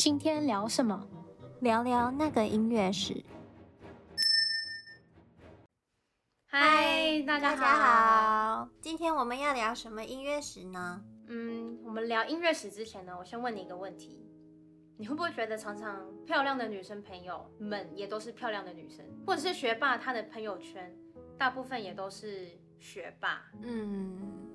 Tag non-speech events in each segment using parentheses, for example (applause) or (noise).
今天聊什么？聊聊那个音乐史。嗨，大家好。今天我们要聊什么音乐史呢？嗯，我们聊音乐史之前呢，我先问你一个问题：你会不会觉得常常漂亮的女生朋友们也都是漂亮的女生，或者是学霸他的朋友圈大部分也都是学霸？嗯。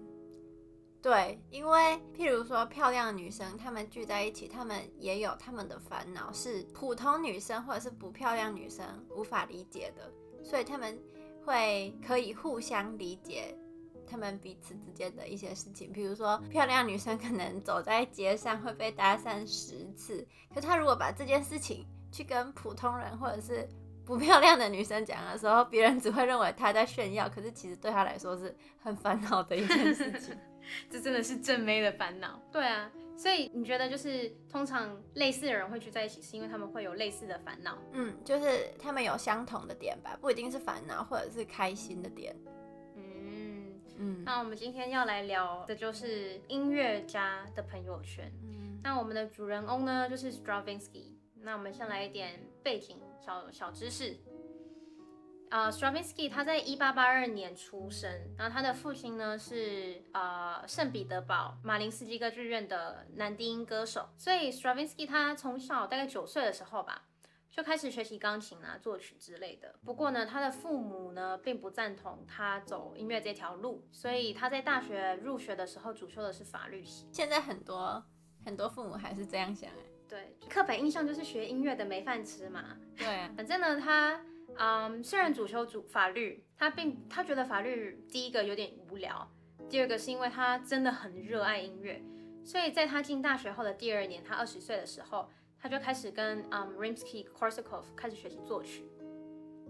对，因为譬如说漂亮的女生，她们聚在一起，她们也有她们的烦恼，是普通女生或者是不漂亮女生无法理解的，所以她们会可以互相理解她们彼此之间的一些事情。比如说漂亮女生可能走在街上会被搭讪十次，可她如果把这件事情去跟普通人或者是不漂亮的女生讲的时候，别人只会认为她在炫耀，可是其实对她来说是很烦恼的一件事情。(laughs) 这真的是正妹的烦恼。对啊，所以你觉得就是通常类似的人会聚在一起，是因为他们会有类似的烦恼？嗯，就是他们有相同的点吧，不一定是烦恼或者是开心的点。嗯嗯。那我们今天要来聊的就是音乐家的朋友圈。嗯。那我们的主人翁呢，就是 Stravinsky。那我们先来一点背景小小知识。呃，Stravinsky 他在一八八二年出生，然后他的父亲呢是呃圣彼得堡马林斯基歌剧院的男低音歌手，所以 Stravinsky 他从小大概九岁的时候吧，就开始学习钢琴啊、作曲之类的。不过呢，他的父母呢并不赞同他走音乐这条路，所以他在大学入学的时候主修的是法律系。现在很多很多父母还是这样想哎，对，刻板印象就是学音乐的没饭吃嘛。对啊，反正呢他。嗯，um, 虽然主修主法律，他并他觉得法律第一个有点无聊，第二个是因为他真的很热爱音乐，所以在他进大学后的第二年，他二十岁的时候，他就开始跟嗯、um, Rimsky-Korsakov 开始学习作曲。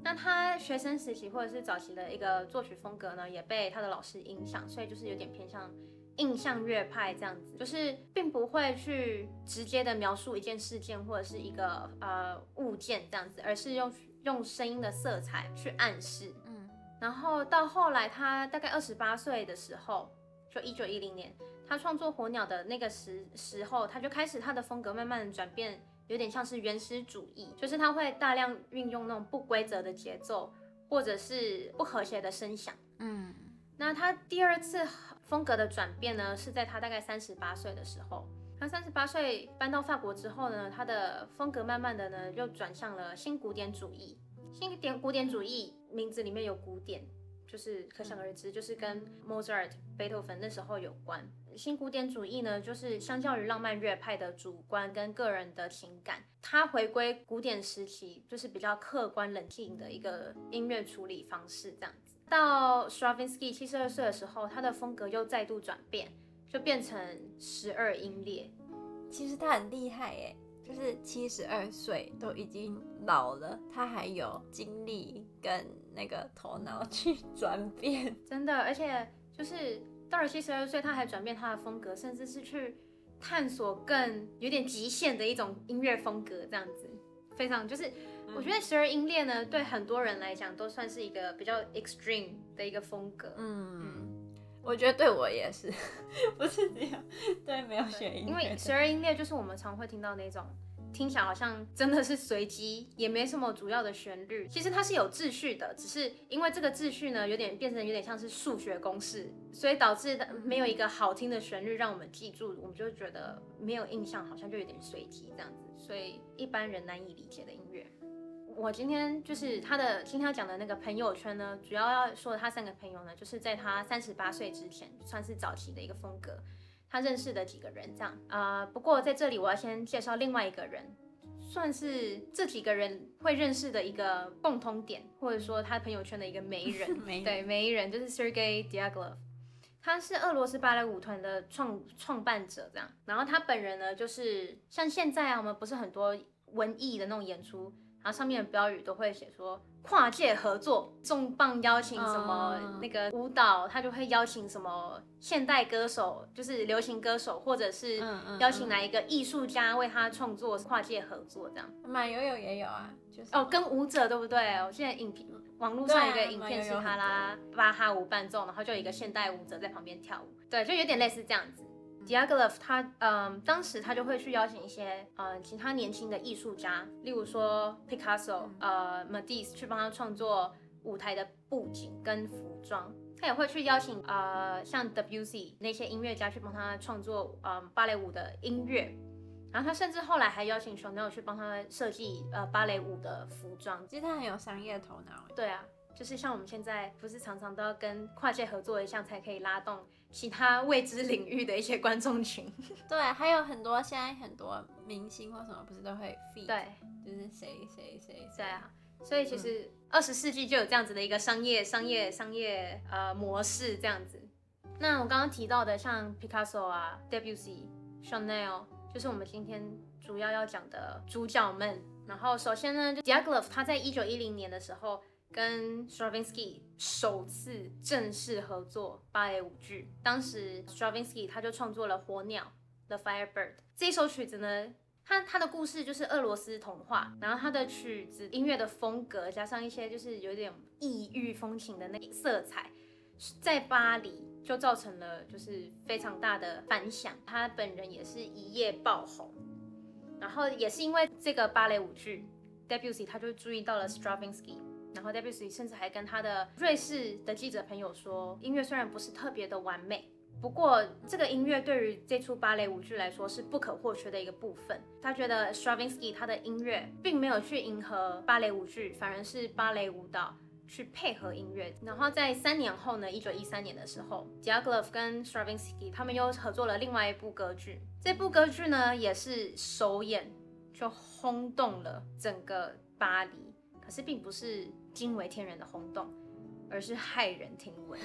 那他学生时期或者是早期的一个作曲风格呢，也被他的老师影响，所以就是有点偏向印象乐派这样子，就是并不会去直接的描述一件事件或者是一个呃物件这样子，而是用。用声音的色彩去暗示，嗯，然后到后来，他大概二十八岁的时候，就一九一零年，他创作《火鸟》的那个时时候，他就开始他的风格慢慢转变，有点像是原始主义，就是他会大量运用那种不规则的节奏，或者是不和谐的声响，嗯，那他第二次风格的转变呢，是在他大概三十八岁的时候。他三十八岁搬到法国之后呢，他的风格慢慢的呢又转向了新古典主义。新典古典主义名字里面有古典，就是可想而知，就是跟 Mozart、贝多芬那时候有关。新古典主义呢，就是相较于浪漫乐派的主观跟个人的情感，他回归古典时期，就是比较客观冷静的一个音乐处理方式这样子。到 Stravinsky 七十二岁的时候，他的风格又再度转变。就变成十二音列，其实他很厉害耶，就是七十二岁都已经老了，他还有精力跟那个头脑 (laughs) 去转变，真的，而且就是到了七十二岁，他还转变他的风格，甚至是去探索更有点极限的一种音乐风格，这样子，非常就是，我觉得十二音列呢，对很多人来讲都算是一个比较 extreme 的一个风格，嗯。嗯我觉得对我也是，(laughs) 不是这样，对，没有学音乐。因为十二音列就是我们常会听到那种，听起来好像真的是随机，也没什么主要的旋律。其实它是有秩序的，只是因为这个秩序呢，有点变成有点像是数学公式，所以导致没有一个好听的旋律让我们记住，我们就觉得没有印象，好像就有点随机这样子，所以一般人难以理解的音乐。我今天就是他的今天要讲的那个朋友圈呢，主要要说的他三个朋友呢，就是在他三十八岁之前，算是早期的一个风格，他认识的几个人这样啊、呃。不过在这里我要先介绍另外一个人，算是这几个人会认识的一个共通点，或者说他朋友圈的一个媒 (laughs) 人，媒人对，媒人就是 Sergei Diaghilev，他是俄罗斯芭蕾舞团的创创办者这样。然后他本人呢，就是像现在啊，我们不是很多文艺的那种演出。然后上面的标语都会写说跨界合作，重磅邀请什么那个舞蹈，他就会邀请什么现代歌手，就是流行歌手，或者是邀请哪一个艺术家为他创作跨界合作这样。马友友也有啊，就是哦，跟舞者对不对？我现在影片网络上有一个影片是他啦巴哈舞伴奏，然后就有一个现代舞者在旁边跳舞，对，就有点类似这样子。Diaghilev 他嗯、呃，当时他就会去邀请一些呃其他年轻的艺术家，例如说 Picasso，呃 Matisse 去帮他创作舞台的布景跟服装。他也会去邀请呃像 Debussy 那些音乐家去帮他创作呃芭蕾舞的音乐。然后他甚至后来还邀请 Chanel 去帮他设计呃芭蕾舞的服装。其实他很有商业头脑。对啊。就是像我们现在不是常常都要跟跨界合作一项，才可以拉动其他未知领域的一些观众群。(laughs) 对，还有很多现在很多明星或什么不是都会 feed，对，就是谁谁谁在啊。所以其实二十世纪就有这样子的一个商业、商业、商业呃模式这样子。那我刚刚提到的像 Picasso 啊、Debussy、Chanel，就是我们今天主要要讲的主角们。然后首先呢，就 Diaghilev 他在一九一零年的时候。跟 Stravinsky 首次正式合作芭蕾舞剧，当时 Stravinsky 他就创作了《火鸟》The Firebird 这首曲子呢，它它的故事就是俄罗斯童话，然后它的曲子音乐的风格加上一些就是有点异域风情的那色彩，在巴黎就造成了就是非常大的反响，他本人也是一夜爆红，然后也是因为这个芭蕾舞剧，Debussy 他就注意到了 Stravinsky。然后 Debussy 甚至还跟他的瑞士的记者朋友说，音乐虽然不是特别的完美，不过这个音乐对于这出芭蕾舞剧来说是不可或缺的一个部分。他觉得 Stravinsky 他的音乐并没有去迎合芭蕾舞剧，反而是芭蕾舞蹈去配合音乐。然后在三年后呢，一九一三年的时候，Diaghilev 跟 Stravinsky 他们又合作了另外一部歌剧。这部歌剧呢也是首演就轰动了整个巴黎。可是并不是惊为天人的轰动，而是骇人听闻。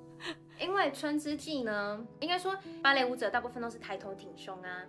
(laughs) 因为《春之祭》呢，应该说芭蕾舞者大部分都是抬头挺胸啊，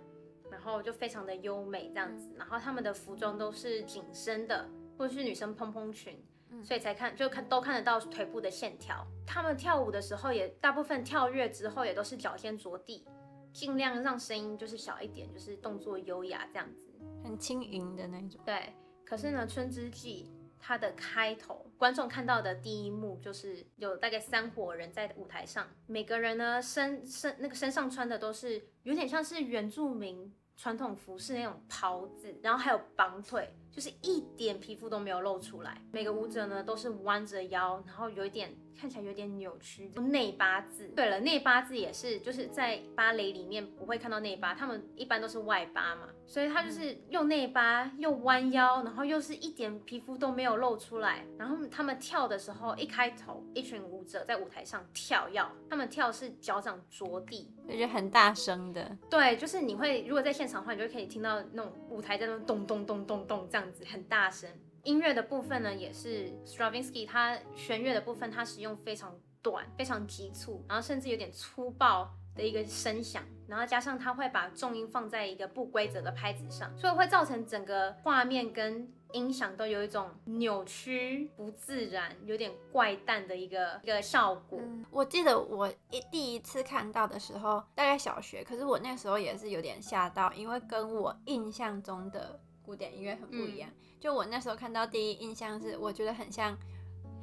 然后就非常的优美这样子，然后他们的服装都是紧身的，或者是女生蓬蓬裙，所以才看就看都看得到腿部的线条。他们跳舞的时候也大部分跳跃之后也都是脚先着地，尽量让声音就是小一点，就是动作优雅这样子，很轻盈的那种。对。可是呢，《春之祭》它的开头，观众看到的第一幕就是有大概三伙人在舞台上，每个人呢身身那个身上穿的都是有点像是原住民传统服饰那种袍子，然后还有绑腿。就是一点皮肤都没有露出来，每个舞者呢都是弯着腰，然后有一点看起来有点扭曲，内八字。对了，内八字也是就是在芭蕾里面不会看到内八，他们一般都是外八嘛，所以他就是又内八又弯腰，然后又是一点皮肤都没有露出来。然后他们跳的时候，一开头一群舞者在舞台上跳要，他们跳是脚掌着地，而且很大声的。对，就是你会如果在现场的话，你就可以听到那种舞台在那咚咚咚咚咚这样。很大声，音乐的部分呢，也是 Stravinsky 他弦乐的部分，他使用非常短、非常急促，然后甚至有点粗暴的一个声响，然后加上他会把重音放在一个不规则的拍子上，所以会造成整个画面跟音响都有一种扭曲、不自然、有点怪诞的一个一个效果。我记得我一第一次看到的时候，大概小学，可是我那时候也是有点吓到，因为跟我印象中的。古典音乐很不一样，嗯，就我那时候看到第一印象是，我觉得很像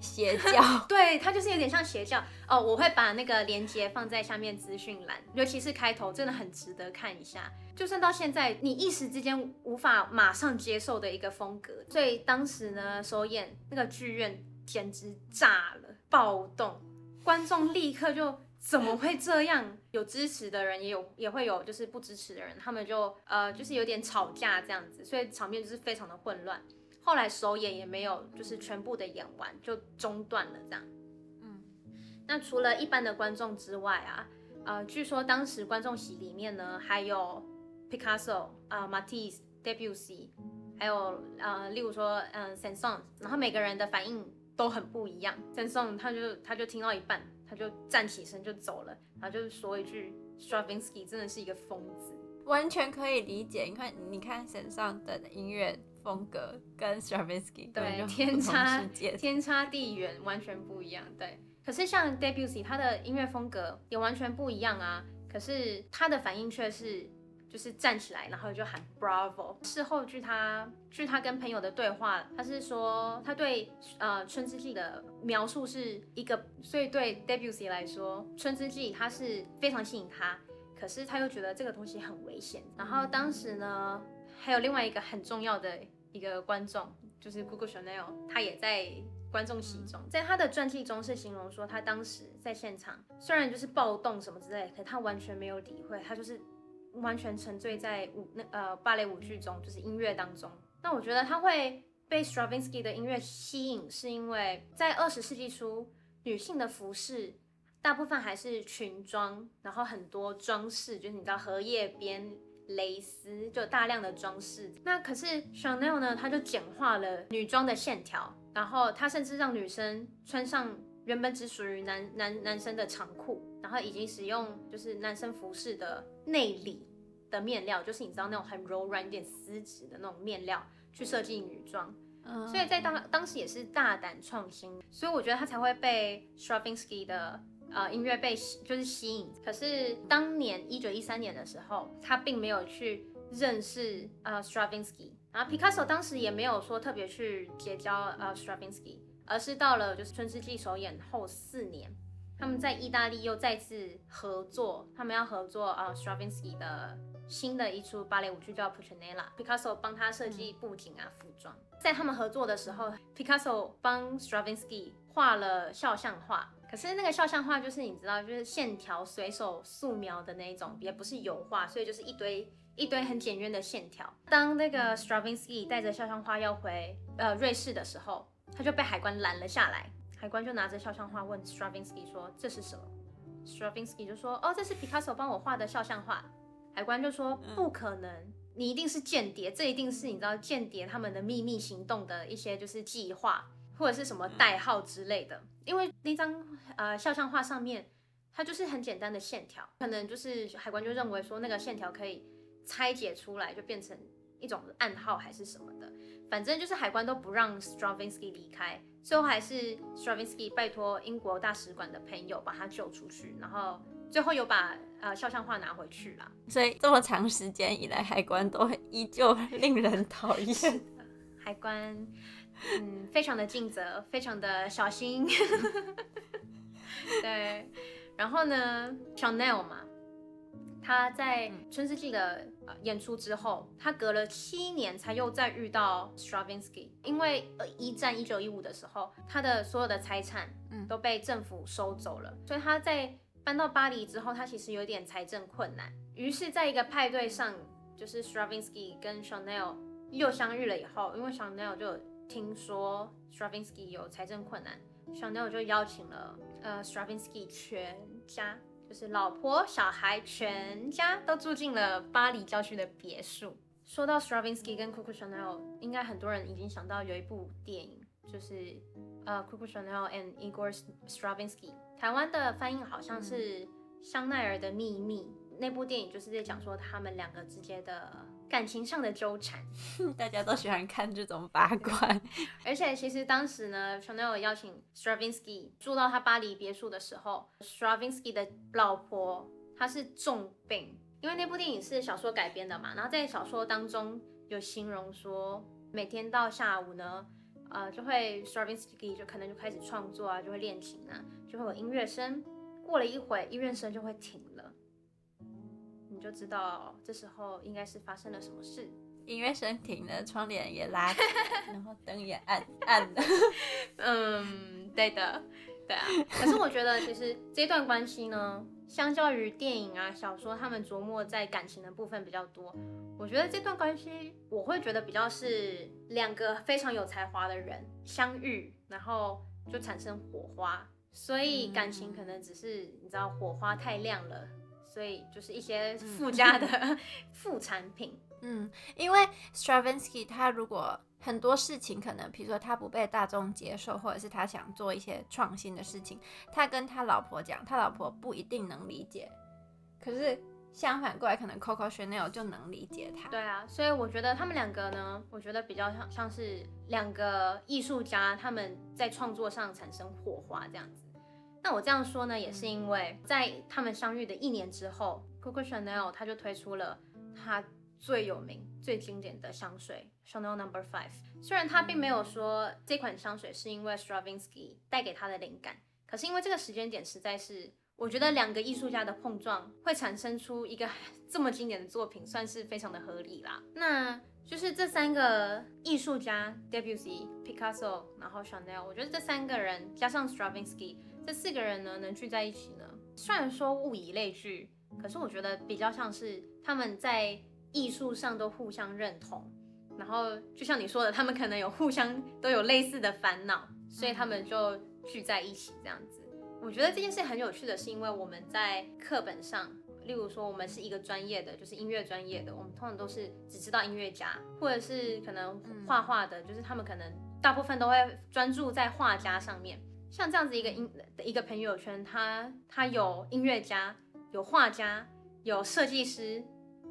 邪 (laughs) 教，对，它就是有点像邪教哦。我会把那个链接放在下面资讯栏，尤其是开头真的很值得看一下。就算到现在，你一时之间无法马上接受的一个风格，所以当时呢，首演那个剧院简直炸了，暴动，观众立刻就。怎么会这样？有支持的人，也有也会有就是不支持的人，他们就呃就是有点吵架这样子，所以场面就是非常的混乱。后来首演也没有就是全部的演完，就中断了这样。嗯，那除了一般的观众之外啊，呃，据说当时观众席里面呢还有 Picasso 啊、呃、Matisse、Debussy，还有呃例如说嗯、呃、Saint-Saëns，然后每个人的反应都很不一样。Saint-Saëns 他就他就听到一半。他就站起身就走了，然后就是说一句：“Stravinsky 真的是一个疯子。”完全可以理解。你看，你看身上的音乐风格跟 Stravinsky 对天差天差地远，完全不一样。对，可是像 Debussy 他的音乐风格也完全不一样啊。可是他的反应却是。就是站起来，然后就喊 Bravo。事后据他据他跟朋友的对话，他是说他对呃春之祭的描述是一个，所以对 Debussy 来说，春之祭他是非常吸引他，可是他又觉得这个东西很危险。然后当时呢，还有另外一个很重要的一个观众，就是 Coco Chanel，他也在观众席中。在他的传记中是形容说，他当时在现场，虽然就是暴动什么之类，可他完全没有理会，他就是完全沉醉在舞那呃芭蕾舞剧中，就是音乐当中。那我觉得他会被 Stravinsky 的音乐吸引，是因为在二十世纪初，女性的服饰大部分还是裙装，然后很多装饰，就是你知道荷叶边、蕾丝，就大量的装饰。那可是 Chanel 呢，它就简化了女装的线条，然后它甚至让女生穿上原本只属于男男男生的长裤，然后以及使用就是男生服饰的内里的面料，就是你知道那种很柔软、有点丝质的那种面料。去设计女装，所以在当当时也是大胆创新，所以我觉得他才会被 Stravinsky 的呃音乐被就是吸引。可是当年一九一三年的时候，他并没有去认识呃 Stravinsky，然后 Picasso 当时也没有说特别去结交呃 Stravinsky，而是到了就是春之祭首演后四年，他们在意大利又再次合作，他们要合作呃 Stravinsky 的。新的一出芭蕾舞剧叫《Puccinella》，Picasso 帮他设计布景啊、服装。在他们合作的时候，Picasso 帮 Stravinsky 画了肖像画。可是那个肖像画就是你知道，就是线条随手素描的那一种，也不是油画，所以就是一堆一堆很简约的线条。当那个 Stravinsky 带着肖像画要回呃瑞士的时候，他就被海关拦了下来。海关就拿着肖像画问 Stravinsky 说：“这是什么？”Stravinsky 就说：“哦，这是 Picasso 帮我画的肖像画。”海关就说不可能，你一定是间谍，这一定是你知道间谍他们的秘密行动的一些就是计划或者是什么代号之类的。因为那张呃肖像画上面它就是很简单的线条，可能就是海关就认为说那个线条可以拆解出来就变成一种暗号还是什么的，反正就是海关都不让 Stravinsky 离开，最后还是 Stravinsky 拜托英国大使馆的朋友把他救出去，然后最后有把。呃，肖像画拿回去了，所以这么长时间以来，海关都依旧 (laughs) 令人讨厌。(laughs) 海关，嗯，非常的尽责，非常的小心。(laughs) 对，然后呢，Chanel 嘛，他在春之祭的演出之后，他隔了七年才又再遇到 Stravinsky，因为一战一九一五的时候，他的所有的财产都被政府收走了，所以他在。搬到巴黎之后，他其实有点财政困难，于是在一个派对上，就是 Stravinsky 跟 Chanel 又相遇了以后，因为 Chanel 就听说 Stravinsky 有财政困难，Chanel 就邀请了呃 Stravinsky 全家，就是老婆、小孩全家都住进了巴黎郊区的别墅。说到 Stravinsky 跟 Coco Chanel，应该很多人已经想到有一部电影，就是呃 Coco Chanel and Igor Stravinsky。台湾的翻译好像是《香奈儿的秘密》，嗯，那部电影就是在讲说他们两个之间的感情上的纠缠，(laughs) 大家都喜欢看这种八卦。(laughs) 而且其实当时呢，Chanel 邀请 Stravinsky 住到他巴黎别墅的时候，Stravinsky 的老婆她是重病，因为那部电影是小说改编的嘛，然后在小说当中有形容说，每天到下午呢。呃，就会 Stravinsky 就可能就开始创作啊，就会练琴啊，就会有音乐声。过了一会，音乐声就会停了，你就知道这时候应该是发生了什么事。音乐声停了，窗帘也拉，然后灯也暗暗的。(laughs) 嗯，对的，对啊。可是我觉得其实这段关系呢，相较于电影啊、小说，他们琢磨在感情的部分比较多。我觉得这段关系，我会觉得比较是两个非常有才华的人相遇，然后就产生火花，所以感情可能只是你知道火花太亮了，所以就是一些附加的 (laughs) 副产品。嗯，因为 Stravinsky 他如果很多事情可能，比如说他不被大众接受，或者是他想做一些创新的事情，他跟他老婆讲，他老婆不一定能理解，可是。相反过来，可能 Coco Chanel 就能理解他。对啊，所以我觉得他们两个呢，我觉得比较像像是两个艺术家，他们在创作上产生火花这样子。那我这样说呢，也是因为在他们相遇的一年之后，Coco Chanel 他就推出了他最有名、最经典的香水 Chanel Number Five。虽然他并没有说这款香水是因为 Stravinsky 带给他的灵感，可是因为这个时间点实在是。我觉得两个艺术家的碰撞会产生出一个 (laughs) 这么经典的作品，算是非常的合理啦。那就是这三个艺术家，Debussy、Picasso，然后 Chanel，我觉得这三个人加上 Stravinsky，这四个人呢能聚在一起呢，虽然说物以类聚，可是我觉得比较像是他们在艺术上都互相认同，然后就像你说的，他们可能有互相都有类似的烦恼，所以他们就聚在一起这样子。我觉得这件事很有趣的是，因为我们在课本上。例如说，我们是一个专业的，就是音乐专业的，我们通常都是只知道音乐家，或者是可能画画的，就是他们可能大部分都会专注在画家上面。像这样子一个音的一个朋友圈，他他有音乐家，有画家，有设计师，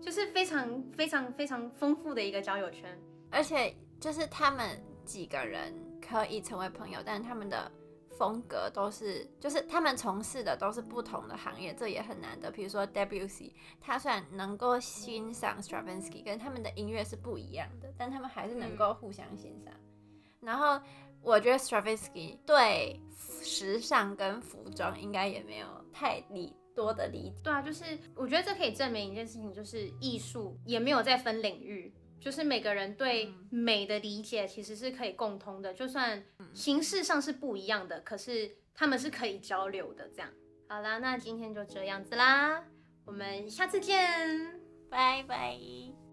就是非常非常非常丰富的一个交友圈。而且就是他们几个人可以成为朋友，但他们的。风格都是，就是他们从事的都是不同的行业，这也很难得。比如说 Debussy，他虽然能够欣赏 Stravinsky，跟他们的音乐是不一样的，但他们还是能够互相欣赏。然后我觉得 Stravinsky 对时尚跟服装应该也没有太理多的理解。对啊，就是我觉得这可以证明一件事情，就是艺术也没有在分领域。就是每个人对美的理解其实是可以共通的，就算形式上是不一样的，可是他们是可以交流的。这样，好啦，那今天就这样子啦，我们下次见，拜拜。